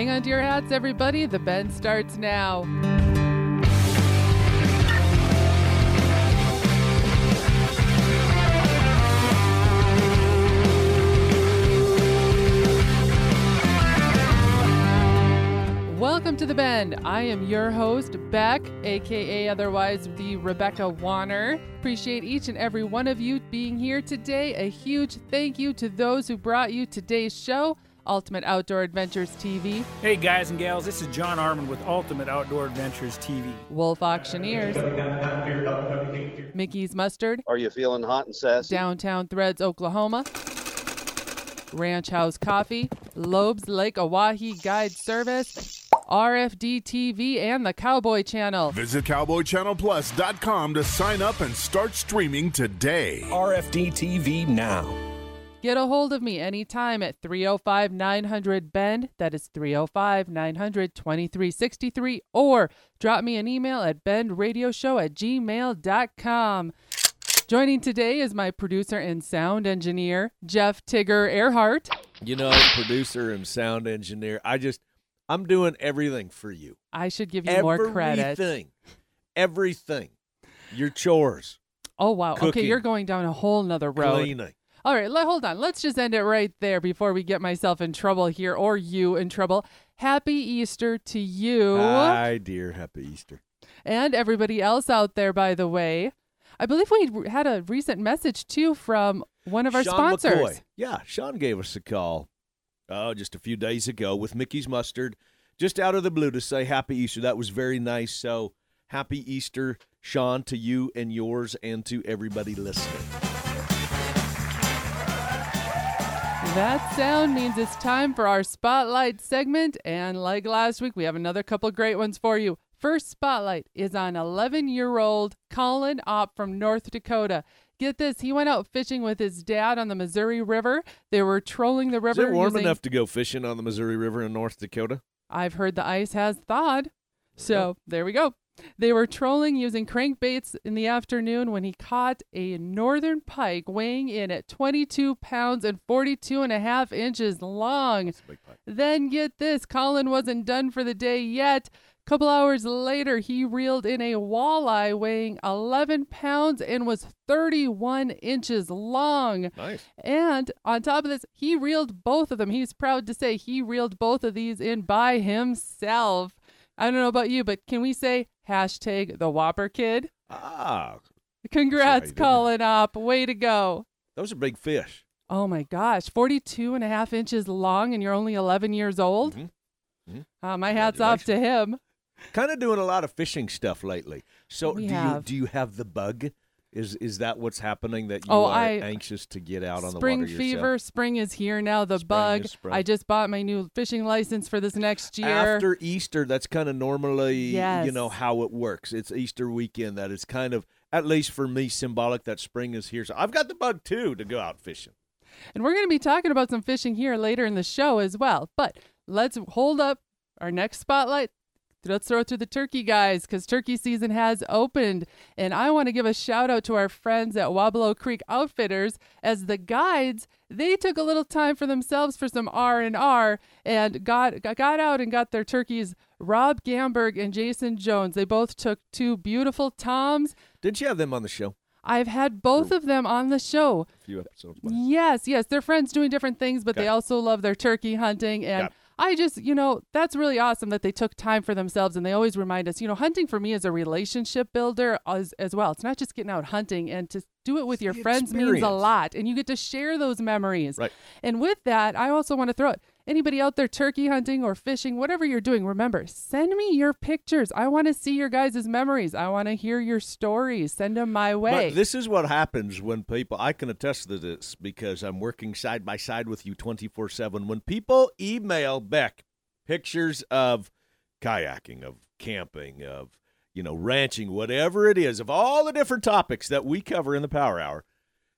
Hang on to your hats, everybody. The bend starts now. Welcome to the Bend. I am your host, Bec, aka otherwise the Rebecca Warner. Appreciate each and every one of you being here today. A huge thank you to those who brought you today's show, Ultimate Outdoor Adventures TV, Hey guys and gals, this is John Armand with Ultimate Outdoor Adventures TV. Wolf Auctioneers, Mickey's Mustard, Are you feeling hot and sassy? Downtown Threads, Oklahoma, Ranch House Coffee, Lobes Lake Oahe Guide Service, RFD TV, and the Cowboy Channel. Visit CowboyChannelPlus.com to sign up and start streaming today. RFD TV now. Get a hold of me anytime at 305 900 Bend. That is 305 900 2363. Or drop me an email at bendradioshow at gmail.com. Joining today is my producer and sound engineer, Jeff Tigger Earhart. You know, producer and sound engineer. I just, I'm doing everything for you. I should give you more credit. Everything. Everything. Your chores, Oh, wow. Okay, you're going down a whole nother road. cleaning. All right, le- hold on. Let's just end it right there before we get myself in trouble here or you in trouble. Happy Easter to you. Hi, dear. Happy Easter. and everybody else out there, by the way. I believe we had a recent message too from one of our Sean sponsors. McCoy. Yeah, Sean gave us a call oh, just a few days ago with Mickey's Mustard, just out of the blue to say Happy Easter. That was very nice. So, Happy Easter, Sean, to you and yours, and to everybody listening. That sound means it's time for our spotlight segment. And like last week, we have another couple great ones for you. First spotlight is on 11 year old Colin Opp from North Dakota. Get this, he went out fishing with his dad on the Missouri River. They were trolling the river. Is it warm using- enough to go fishing on the Missouri River in North Dakota? I've heard the ice has thawed. So there we go. They were trolling using crankbaits in the afternoon when he caught a northern pike weighing in at 22 pounds and 42 and a half inches long. It's a big pipe. Then get this Colin wasn't done for the day yet. A couple hours later, he reeled in a walleye weighing 11 pounds and was 31 inches long. Nice. And on top of this, he reeled both of them. He's proud to say he reeled both of these in by himself. I don't know about you, but can we say hashtag the Whopper Kid? Ah, Congrats. Colin Opp. Way to go. those are big fish. Oh my gosh, 42 and a half inches long, and you're only 11 years old? Mhm. Mhm. Uh, my hat's off to him. Kind of doing a lot of fishing stuff lately. So We do have. you do you have the bug? Is is that what's happening that you Oh, are I- anxious to get out on the water yourself? Spring fever, spring is here now. The Spring bug. I just bought my new fishing license for this next year. After Easter, that's kind of normally you know how it works. It's Easter weekend that is kind of at least for me symbolic that spring is here. So I've got the bug too to go out fishing. And we're going to be talking about some fishing here later in the show as well. But let's hold up our next spotlight. Let's throw it to the turkey guys because turkey season has opened. And I want to give a shout out to our friends at Wabalo Creek Outfitters as the guides. They took a little time for themselves for some R and R and got got out and got their turkeys. Rob Gamberg and Jason Jones. They both took two beautiful toms. Didn't you have them on the show I've had both of them on the show. a few episodes back? Yes, yes. They're friends doing different things, but they Okay. also love their turkey hunting. And Got it. I just, you know, that's really awesome that they took time for themselves. And they always remind us, you know, hunting for me is a relationship builder as, as well. It's not just getting out hunting and to do it with your friends means a lot. And you get to share those memories. Right. And with that, I also want to throw it. Anybody out there turkey hunting or fishing, whatever you're doing, remember, send me your pictures. I want to see your guys' memories. I want to hear your stories. Send them my way. But this is what happens when people, I can attest to this because I'm working side by side with you 24 7. When people email Bec pictures of kayaking, of camping, of, you know, ranching, whatever it is, of all the different topics that we cover in the Power Hour,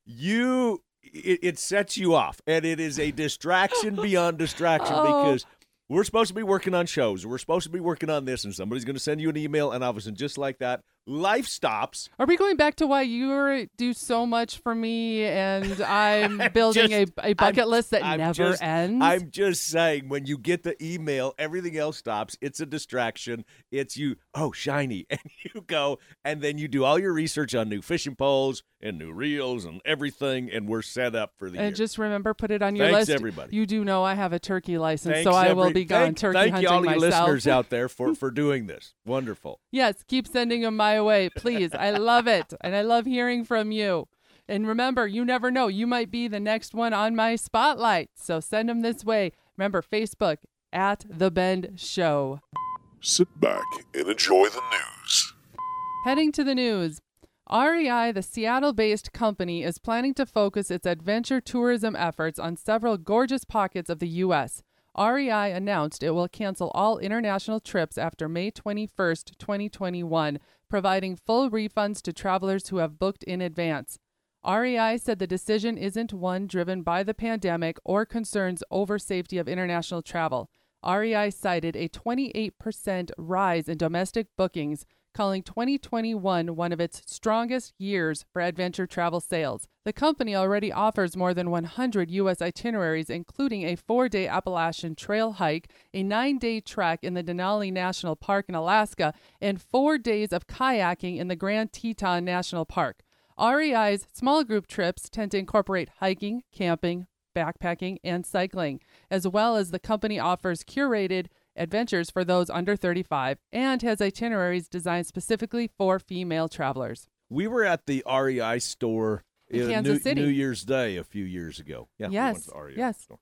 you, it, it sets you off. And it is a distraction beyond distraction Oh. because we're supposed to be working on shows. We're supposed to be working on this, and somebody's going to send you an email, and all of a sudden, just like that, life stops. Are we going back to why you do so much for me and I'm building just- a, a bucket I'm- list that I'm never just- ends? I'm just saying, when you get the email, everything else stops. It's a distraction. It's you, oh, shiny. And you go, and then you do all your research on new fishing poles and new reels and everything, and we're set up for the and year. just remember, put it on your Thanks, list. everybody. You do know I have a turkey license, Thanks, so I will every- be gone thank, turkey Thank hunting you, all you myself. listeners out there, for, for doing this. Wonderful. Yes, keep sending them my way, please. I love it. And I love hearing from you. And remember, you never know. You might be the next one on my spotlight. So send them this way. Remember, Facebook at The Bend Show. Sit back and enjoy the news. Heading to the news. REI, the Seattle based company, is planning to focus its adventure tourism efforts on several gorgeous pockets of the U.S. REI announced it will cancel all international trips after May 21st, 2021, providing full refunds to travelers who have booked in advance. REI said the decision isn't one driven by the pandemic or concerns over safety of international travel. REI cited a 28% rise in domestic bookings, calling 2021 one of its strongest years for adventure travel sales. The company already offers more than 100 U.S. itineraries, including a four day Appalachian Trail hike, a nine day trek in the Denali National Park in Alaska, and four days of kayaking in the Grand Teton National Park. REI's small group trips tend to incorporate hiking, camping, backpacking, and cycling, as well as the company offers curated adventures for those under 35 and has itineraries designed specifically for female travelers. We were at the REI store In Kansas New, City. New Year's Day a few years ago. Yeah, Yes, REI yes. store.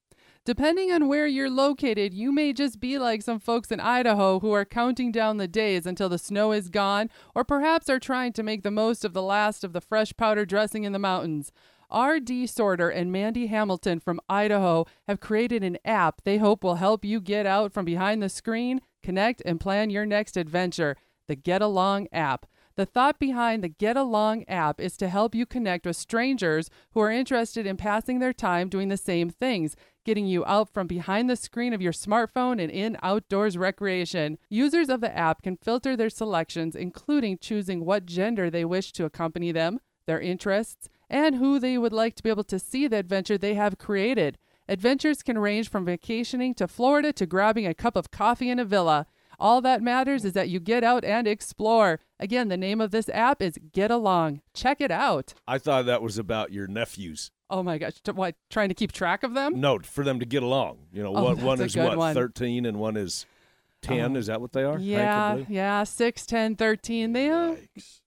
Depending on where you're located, you may just be like some folks in Idaho who are counting down the days until the snow is gone, or perhaps are trying to make the most of the last of the fresh powder dressing in the mountains. R.D. Sorter and Mandy Hamilton from Idaho have created an app they hope will help you get out from behind the screen, connect, and plan your next adventure the Get Along app. The thought behind the Get Along app is to help you connect with strangers who are interested in passing their time doing the same things, getting you out from behind the screen of your smartphone and in outdoors recreation. Users of the app can filter their selections, including choosing what gender they wish to accompany them, their interests, and who they would like to be able to see the adventure they have created. Adventures can range from vacationing to Florida to grabbing a cup of coffee in a villa. All that matters is that you get out and explore. Again, the name of this app is Get Along. Check it out. I thought that was about your nephews. Oh my gosh, t- what? Trying to keep track of them? No, for them to get along. You know, Oh, one, one is what, one. 13 and one is 10. Oh. is that what they are? Yeah, yeah, 6, 10, 13. They, are. Yikes.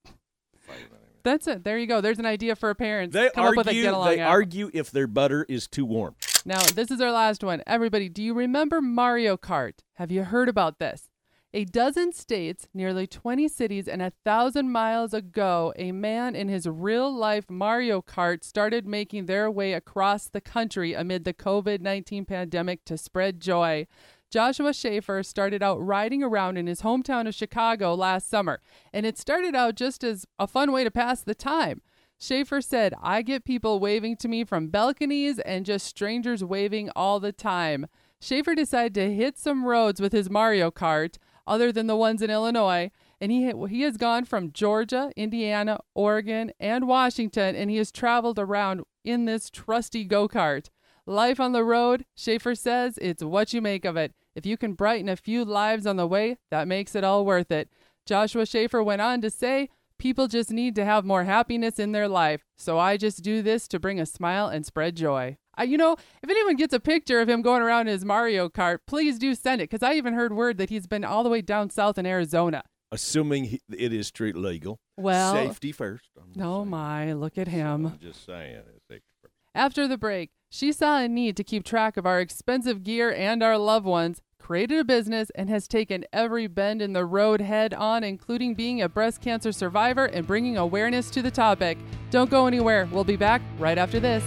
That's it. There you go. There's an idea for parents. They Come up with a argue. Get Along They app. argue if their butter is too warm. Now, this is our last one. Everybody, do you remember Mario Kart? Have you heard about this? A dozen states, nearly 20 cities, and a thousand miles ago, a man in his real life Mario Kart started making their way across the country amid the COVID 19 pandemic to spread joy. Joshua Schaefer started out riding around in his hometown of Chicago last summer, and it started out just as a fun way to pass the time. Schaefer said, I get people waving to me from balconies and just strangers waving all the time. Schaefer decided to hit some roads with his Mario Kart, other than the ones in Illinois, and he, he has gone from Georgia, Indiana, Oregon, and Washington, and he has traveled around in this trusty go kart. Life on the road, Schaefer says, it's what you make of it. If you can brighten a few lives on the way, that makes it all worth it. Joshua Schaefer went on to say, People just need to have more happiness in their life, so I just do this to bring a smile and spread joy. I, you know, if anyone gets a picture of him going around in his Mario Kart, please do send it, because I even heard word that he's been all the way down south in Arizona. Assuming he, it is street legal. Well, Safety first. Oh saying. my, look at him. I'm just saying. it's safety first. After the break, she saw a need to keep track of our expensive gear and our loved ones, created a business, and has taken every bend in the road head on, including being a breast cancer survivor and bringing awareness to the topic. Don't go anywhere. We'll be back right after this.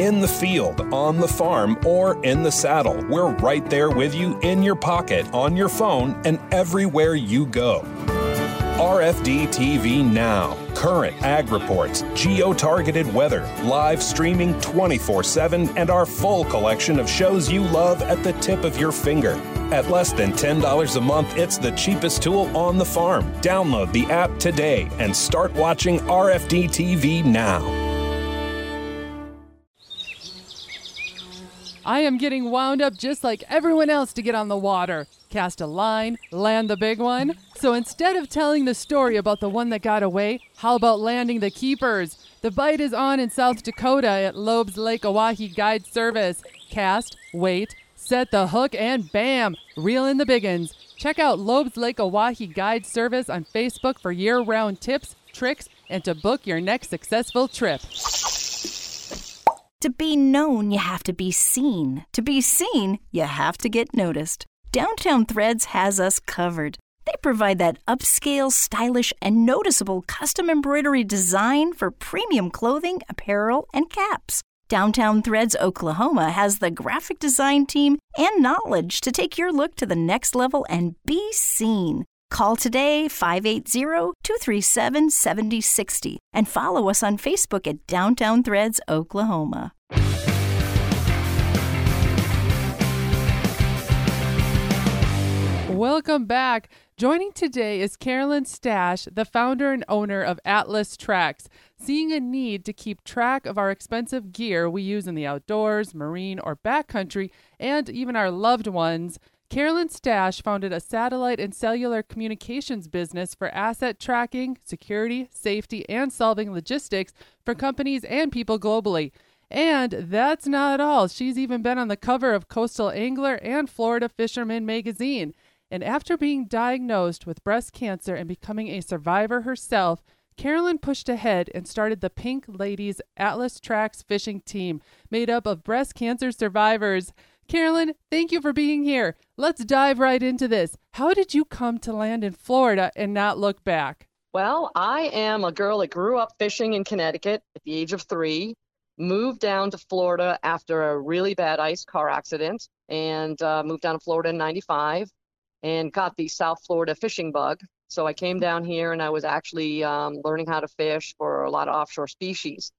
In the field, on the farm, or in the saddle, we're right there with you in your pocket, on your phone, and everywhere you go. RFD TV Now. Current ag reports, geo targeted weather, live streaming 24 7, and our full collection of shows you love at the tip of your finger. At less than $10 a month, it's the cheapest tool on the farm. Download the app today and start watching RFD TV now. I am getting wound up just like everyone else to get on the water. Cast a line, land the big one. So instead of telling the story about the one that got away, how about landing the keepers? The bite is on in South Dakota at Loeb's Lake Oahe Guide Service. Cast, wait, set the hook, and bam, reel in the biggins. Check out Loeb's Lake Oahe Guide Service on Facebook for year round tips, tricks, and to book your next successful trip. To be known, you have to be seen. To be seen, you have to get noticed. Downtown Threads has us covered. They provide that upscale, stylish, and noticeable custom embroidery design for premium clothing, apparel, and caps. Downtown Threads Oklahoma has the graphic design team and knowledge to take your look to the next level and be seen. Call today 580-237-7060 and follow us on Facebook at Downtown Threads Oklahoma. Welcome back. Joining today is Carolyn Stash, the founder and owner of Atlas Trax. Seeing a need to keep track of our expensive gear we use in the outdoors, marine, or backcountry, and even our loved ones, Carolyn Stash founded a satellite and cellular communications business for asset tracking, security, safety, and solving logistics for companies and people globally. And that's not all. She's even been on the cover of Coastal Angler and Florida Fisherman magazine. And after being diagnosed with breast cancer and becoming a survivor herself, Carolyn pushed ahead and started the Pink Ladies Atlas Trax fishing team, made up of breast cancer survivors. Carolyn, thank you for being here. Let's dive right into this. How did you come to land in Florida and not look back? Well, I am a girl that grew up fishing in Connecticut at the age of three, moved down to Florida after a really bad ice car accident, and uh, moved down to Florida in 95 and got the South Florida fishing bug. So I came down here and I was actually um, learning how to fish for a lot of offshore species.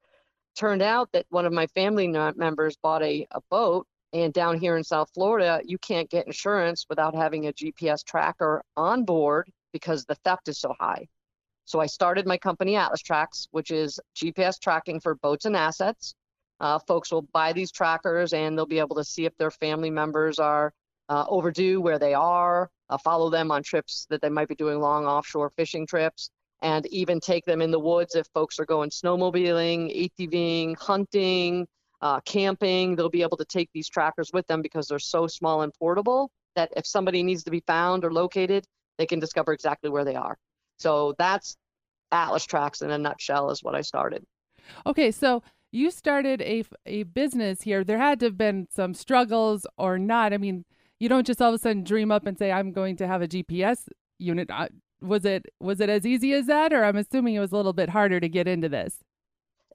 Turned out that one of my family members bought a, a boat, and down here in South Florida, you can't get insurance without having a GPS tracker on board because the theft is so high. So I started my company Atlas Trax, which is GPS tracking for boats and assets. Uh, folks will buy these trackers and they'll be able to see if their family members are uh, overdue where they are, uh, follow them on trips that they might be doing long offshore fishing trips, and even take them in the woods if folks are going snowmobiling, ATVing, hunting, uh, camping. They'll be able to take these trackers with them because they're so small and portable that if somebody needs to be found or located, they can discover exactly where they are. So that's Atlas Trax in a nutshell, is what I started. Okay, so you started a, a business here. There had to have been some struggles or not. I mean, you don't just all of a sudden dream up and say I'm going to have a GPS unit. Uh, was it was it as easy as that, or I'm assuming it was a little bit harder to get into this?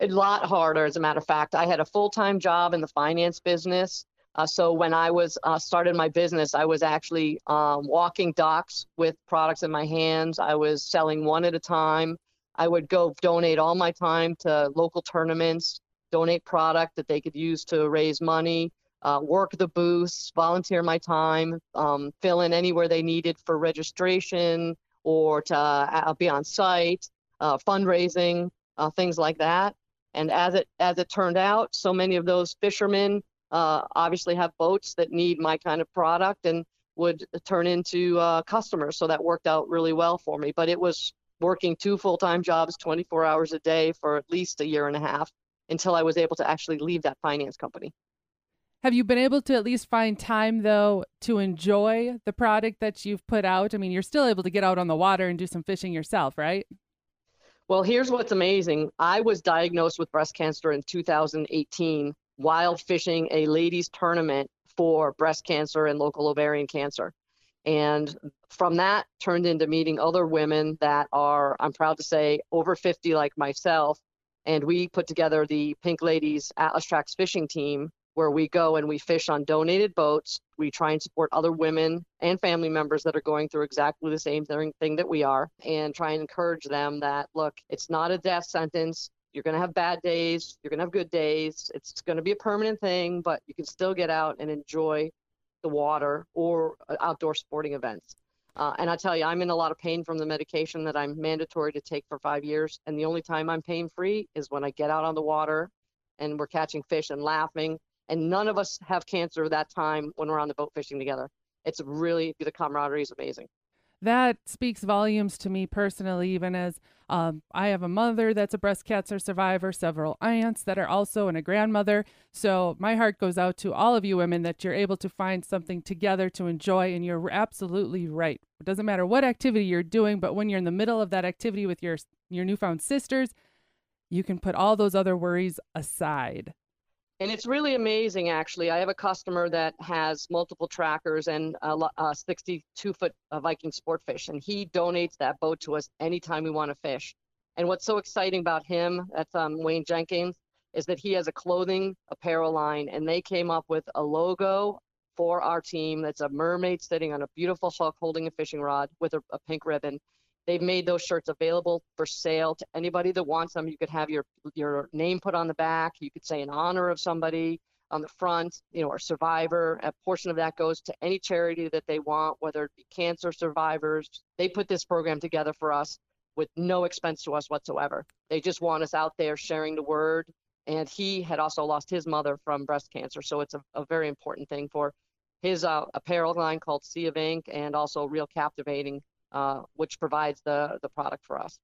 A lot harder, as a matter of fact. I had a full time job in the finance business. Uh, so when I was uh, started my business, I was actually um, walking docks with products in my hands. I was selling one at a time. I would go donate all my time to local tournaments, donate product that they could use to raise money uh, work the booths, volunteer my time, um, fill in anywhere they needed for registration or to uh, be on site, uh, fundraising, uh, things like that. And as it as it turned out, so many of those fishermen uh, obviously have boats that need my kind of product and would turn into uh, customers. So that worked out really well for me. But it was working two full-time jobs, 24 hours a day for at least a year and a half until I was able to actually leave that finance company. Have you been able to at least find time though to enjoy the product that you've put out? I mean, you're still able to get out on the water and do some fishing yourself, right? Well, here's what's amazing. I was diagnosed with breast cancer in 2018 while fishing a ladies tournament for breast cancer and local ovarian cancer. And from that turned into meeting other women that are, I'm proud to say, over 50 like myself. And we put together the Pink Ladies Atlas Trax fishing team where we go and we fish on donated boats. We try and support other women and family members that are going through exactly the same thing that we are and try and encourage them that, look, it's not a death sentence. You're going to have bad days. You're going to have good days. It's going to be a permanent thing, but you can still get out and enjoy the water or uh, outdoor sporting events. Uh, and I tell you, I'm in a lot of pain from the medication that I'm mandatory to take for five years. And the only time I'm pain free is when I get out on the water and we're catching fish and laughing and none of us have cancer that time when we're on the boat fishing together. It's really the camaraderie is amazing. That speaks volumes to me personally, even as um, I have a mother that's a breast cancer survivor, several aunts that are also, and a grandmother. So my heart goes out to all of you women that you're able to find something together to enjoy. And you're absolutely right. It doesn't matter what activity you're doing, but when you're in the middle of that activity with your your newfound sisters, you can put all those other worries aside. And it's really amazing, actually. I have a customer that has multiple trackers and a, a 62 foot Viking sport fish, and he donates that boat to us anytime we want to fish. And what's so exciting about him, that's um, Wayne Jenkins, is that he has a clothing apparel line, and they came up with a logo for our team that's a mermaid sitting on a beautiful hook holding a fishing rod with a, a pink ribbon. They've made those shirts available for sale to anybody that wants them. You could have your your name put on the back. You could say in honor of somebody on the front, you know, or survivor. A portion of that goes to any charity that they want, whether it be cancer survivors. They put this program together for us with no expense to us whatsoever. They just want us out there sharing the word. And he had also lost his mother from breast cancer. So it's a, a very important thing for his uh, apparel line called Sea of Ink and also Real Captivating uh, which provides the, the product for us.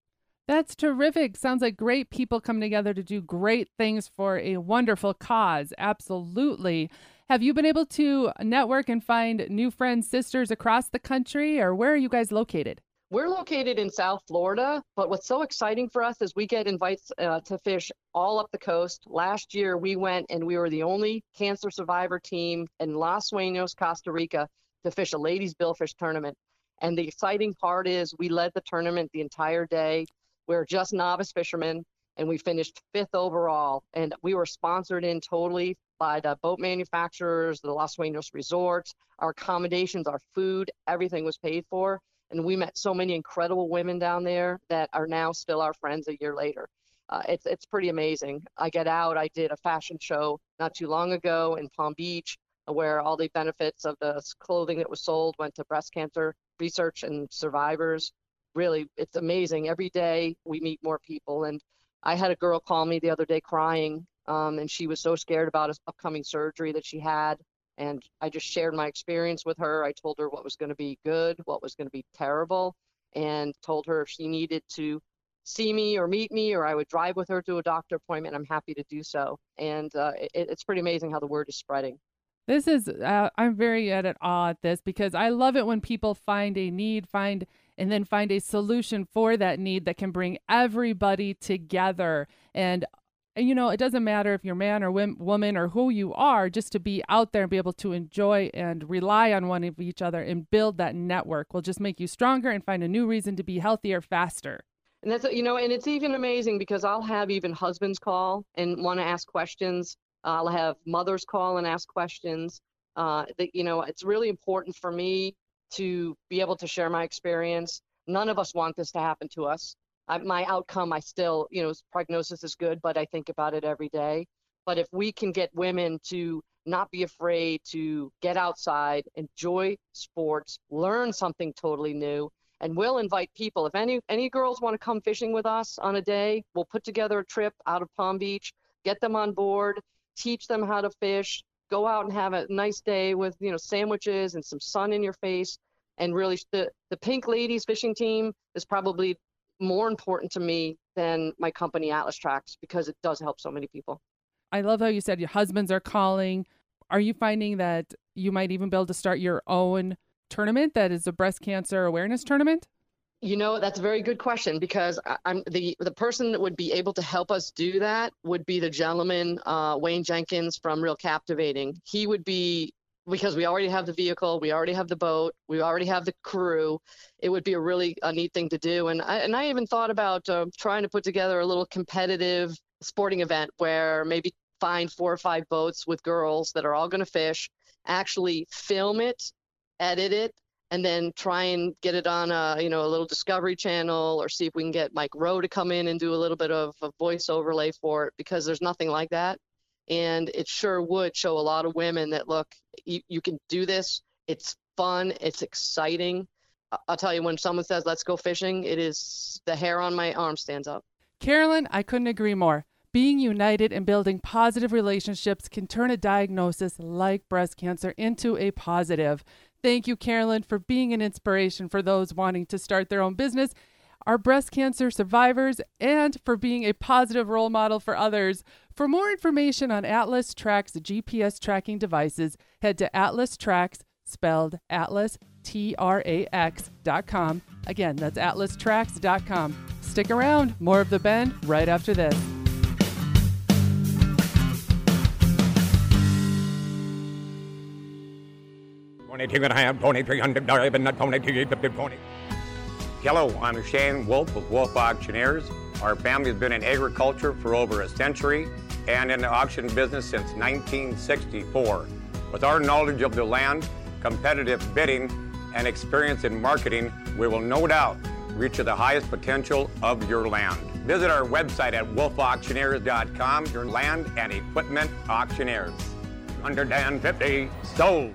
That's terrific. Sounds like great people come together to do great things for a wonderful cause. Absolutely. Have you been able to network and find new friends, sisters across the country, or where are you guys located? We're located in South Florida, but what's so exciting for us is we get invites uh, to fish all up the coast. Last year, we went and we were the only cancer survivor team in Los Sueños, Costa Rica, to fish a ladies' billfish tournament. And the exciting part is we led the tournament the entire day. We are just novice fishermen and we finished fifth overall. And we were sponsored in totally by the boat manufacturers, the Los Sueños resorts, our accommodations, our food, everything was paid for. And we met so many incredible women down there that are now still our friends a year later. Uh, it's, it's pretty amazing. I get out, I did a fashion show not too long ago in Palm Beach where all the benefits of the clothing that was sold went to breast cancer research and survivors. Really, it's amazing. Every day we meet more people. And I had a girl call me the other day crying, um, and she was so scared about his upcoming surgery that she had. And I just shared my experience with her. I told her what was going to be good, what was going to be terrible, and told her if she needed to see me or meet me or I would drive with her to a doctor appointment, I'm happy to do so. And uh, it, it's pretty amazing how the word is spreading. This is, uh, I'm very at awe at this because I love it when people find a need, find, and then find a solution for that need that can bring everybody together. And, you know, it doesn't matter if you're man or woman or who you are, just to be out there and be able to enjoy and rely on one of each other and build that network will just make you stronger and find a new reason to be healthier faster. And that's, you know, and it's even amazing because I'll have even husbands call and want to ask questions I'll have mothers call and ask questions. Uh, that you know, it's really important for me to be able to share my experience. None of us want this to happen to us. I, my outcome, I still, you know, prognosis is good, but I think about it every day. But if we can get women to not be afraid to get outside, enjoy sports, learn something totally new, and we'll invite people. If any any girls want to come fishing with us on a day, we'll put together a trip out of Palm Beach, get them on board, teach them how to fish, go out and have a nice day with, you know, sandwiches and some sun in your face. And really, the, the Pink Ladies fishing team is probably more important to me than my company Atlas Trax because it does help so many people. I love how you said your husbands are calling. Are you finding that you might even be able to start your own tournament that is a breast cancer awareness tournament? You know, that's a very good question because I'm the the person that would be able to help us do that would be the gentleman uh, Wayne Jenkins from Real Captivating. He would be because we already have the vehicle, we already have the boat, we already have the crew. It would be a really a neat thing to do, and I and I even thought about uh, trying to put together a little competitive sporting event where maybe find four or five boats with girls that are all going to fish, actually film it, edit it, and then try and get it on a you know a little Discovery Channel or see if we can get Mike Rowe to come in and do a little bit of a voice overlay for it because there's nothing like that, and it sure would show a lot of women that look you, you can do this. It's fun. It's exciting. I'll tell you when someone says let's go fishing, it is the hair on my arm stands up. Carolyn, I couldn't agree more. Being united and building positive relationships can turn a diagnosis like breast cancer into a positive. Thank you, Carolyn, for being an inspiration for those wanting to start their own business, our breast cancer survivors, and for being a positive role model for others. For more information on Atlas Trax's GPS tracking devices, head to Atlas Trax, spelled Atlas, T R A X dot com. Again, that's atlastrax.com. Stick around, more of The Bend right after this. Hello, I'm Shane Wolf of Wolf Auctioneers. Our family has been in agriculture for over a century and in the auction business since 1964. With our knowledge of the land, competitive bidding, and experience in marketing, we will no doubt reach the highest potential of your land. Visit our website at wolfauctioneers.com, your land and equipment auctioneers. Under Dan 50, sold.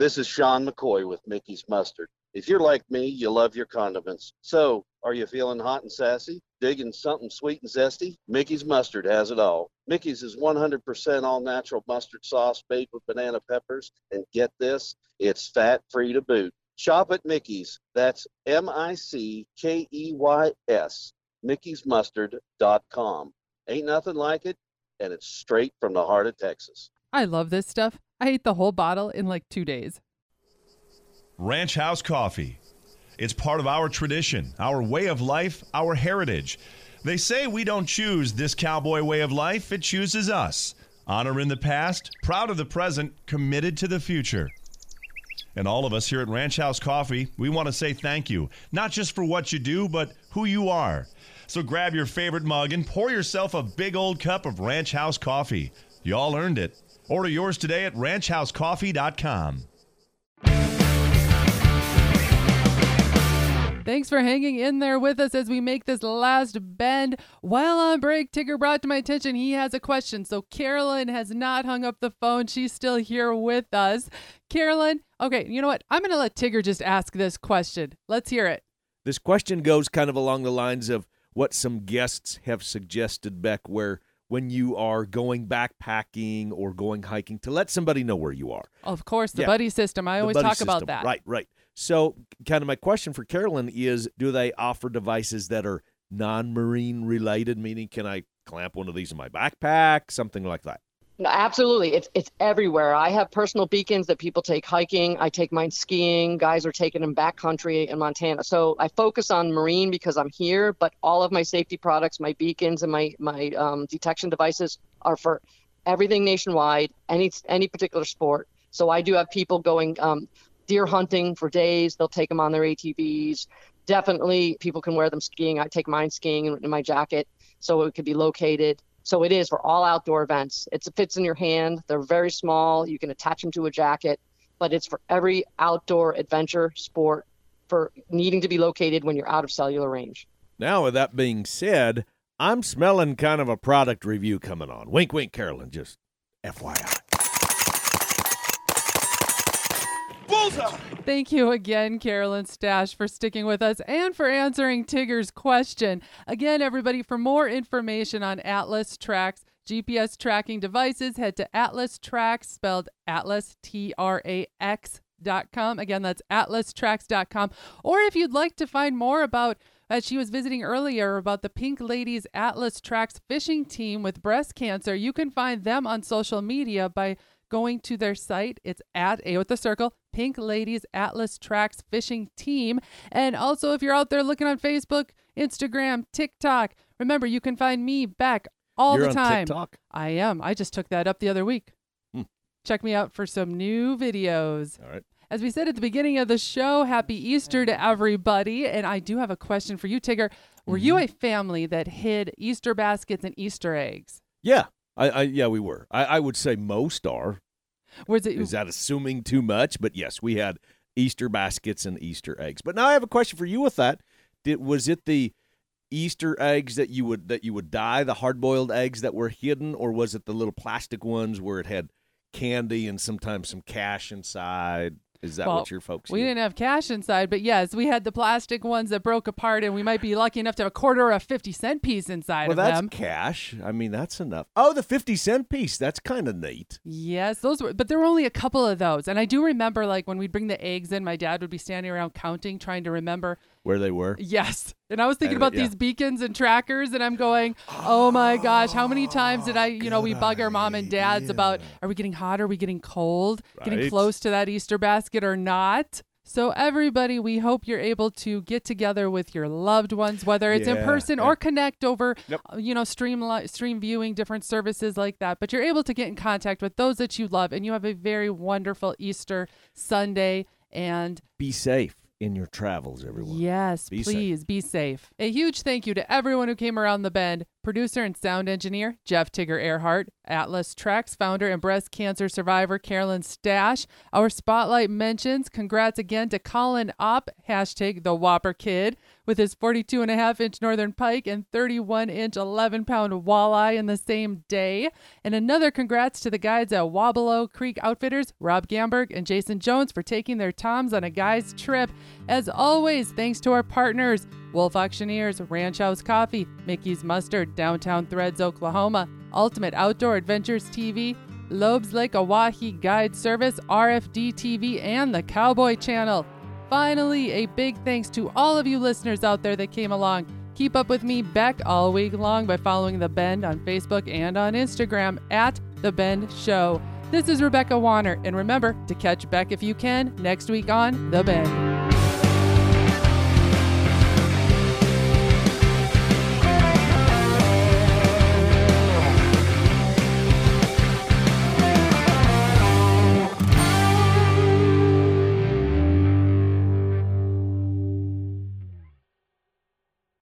This is Sean McCoy with Mickey's Mustard. If you're like me, you love your condiments. So, are you feeling hot and sassy? Digging something sweet and zesty? Mickey's Mustard has it all. Mickey's is 100% all natural mustard sauce made with banana peppers. And get this, it's fat free to boot. Shop at Mickey's. That's M I C K E Y S. Mickey's Mickey'sMustard.com. Ain't nothing like it, and it's straight from the heart of Texas. I love this stuff. I ate the whole bottle in like two days. Ranch House Coffee. It's part of our tradition, our way of life, our heritage. They say we don't choose this cowboy way of life, it chooses us. Honor in the past, proud of the present, committed to the future. And all of us here at Ranch House Coffee, we want to say thank you, not just for what you do, but who you are. So grab your favorite mug and pour yourself a big old cup of Ranch House Coffee. You all earned it. Order yours today at ranchhousecoffee.com. Thanks for hanging in there with us as we make this last bend. While on break, Tigger brought to my attention he has a question. So Carolyn has not hung up the phone. She's still here with us. Carolyn, okay, you know what? I'm going to let Tigger just ask this question. Let's hear it. This question goes kind of along the lines of what some guests have suggested, Bec, where when you are going backpacking or going hiking to let somebody know where you are. Of course, the Yeah. buddy system. I always talk about that. Right, right. So, kind of my question for Carolyn is do they offer devices that are non marine related? Meaning, can I clamp one of these in my backpack? Something like that. No, absolutely. It's it's everywhere. I have personal beacons that people take hiking. I take mine skiing. Guys are taking them backcountry in Montana. So I focus on marine because I'm here, but all of my safety products, my beacons and my my um, detection devices are for everything nationwide, any any particular sport. So I do have people going um, deer hunting for days. They'll take them on their ATVs. Definitely, people can wear them skiing. I take mine skiing in, in my jacket, so it could be located. So it is for all outdoor events. It fits in your hand. They're very small. You can attach them to a jacket, but it's for every outdoor adventure sport for needing to be located when you're out of cellular range. Now, with that being said, I'm smelling kind of a product review coming on. Wink, wink, Carolyn. Just FYI. Thank you again, Carolyn Stash, for sticking with us and for answering Tigger's question. Again, everybody, for more information on Atlas Trax GPS tracking devices, head to Atlas Trax, spelled Atlas T R A X. Dot com. Again, that's atlastrax.com. Or if you'd like to find more about, as she was visiting earlier, about the Pink Ladies Atlas Trax fishing team with breast cancer, you can find them on social media by going to their site. It's at A with the circle, Pink Ladies Atlas Trax Fishing Team. And also, if you're out there looking on Facebook, Instagram, TikTok, remember you can find me back all You're the on time. TikTok? I am. I just took that up the other week. Hmm. Check me out for some new videos. All right. As we said at the beginning of the show, happy Easter to everybody. And I do have a question for you, Tigger. Were you Mm-hmm. a family that hid Easter baskets and Easter eggs? Yeah. I, I yeah, we were. I, I would say most are. Was it Is that assuming too much? But yes, we had Easter baskets and Easter eggs. But now I have a question for you with that. Did was it the Easter eggs that you would that you would dye, the hard boiled eggs that were hidden, or was it the little plastic ones where it had candy and sometimes some cash inside? Is that Well, what your folks We did? didn't have cash inside, but yes, we had the plastic ones that broke apart, and we might be lucky enough to have a quarter or a 50 cent piece inside Well, of that's them. cash. I mean, that's enough. Oh, the 50 cent piece. That's kind of neat. Yes, those were, but there were only a couple of those. And I do remember, like, when we'd bring the eggs in, my dad would be standing around counting, trying to remember. Where they were. Yes. And I was thinking And, about yeah. these beacons and trackers, and I'm going, oh my gosh, how many times did I, you know, we bug our mom and dads about, are we getting hot? Are we getting cold? Getting close to that Easter basket or not? So, everybody, we hope you're able to get together with your loved ones, whether it's in person or connect over, Yep. uh, you know, stream li- stream viewing, different services like that. But you're able to get in contact with those that you love, and you have a very wonderful Easter Sunday. And Be safe in your travels, everyone. Yes, Be safe. please be safe. A huge thank you to everyone who came around the bend. Producer and sound engineer Jeff Tigger Earhart, Atlas Trax founder and breast cancer survivor Carolyn Stash. Our spotlight mentions congrats again to Colin Opp, hashtag the Whopper Kid, with his 42 and a half inch Northern Pike and 31 inch 11 pound walleye in the same day. And another congrats to the guides at Wabalo Creek Outfitters, Rob Gamberg and Jason Jones for taking their Toms on a guy's trip. As always, thanks to our partners, Wolf Auctioneers, Ranch House Coffee, Mickey's Mustard, Downtown Threads, Oklahoma, Ultimate Outdoor Adventures TV, Lobes Lake Oahe Guide Service, RFD TV, and the Cowboy Channel. Finally, a big thanks to all of you listeners out there that came along. Keep up with me, Bec, all week long by following The Bend on Facebook and on Instagram at The Bend Show. This is Rebecca Warner, and remember to catch Bec if you can next week on The Bend.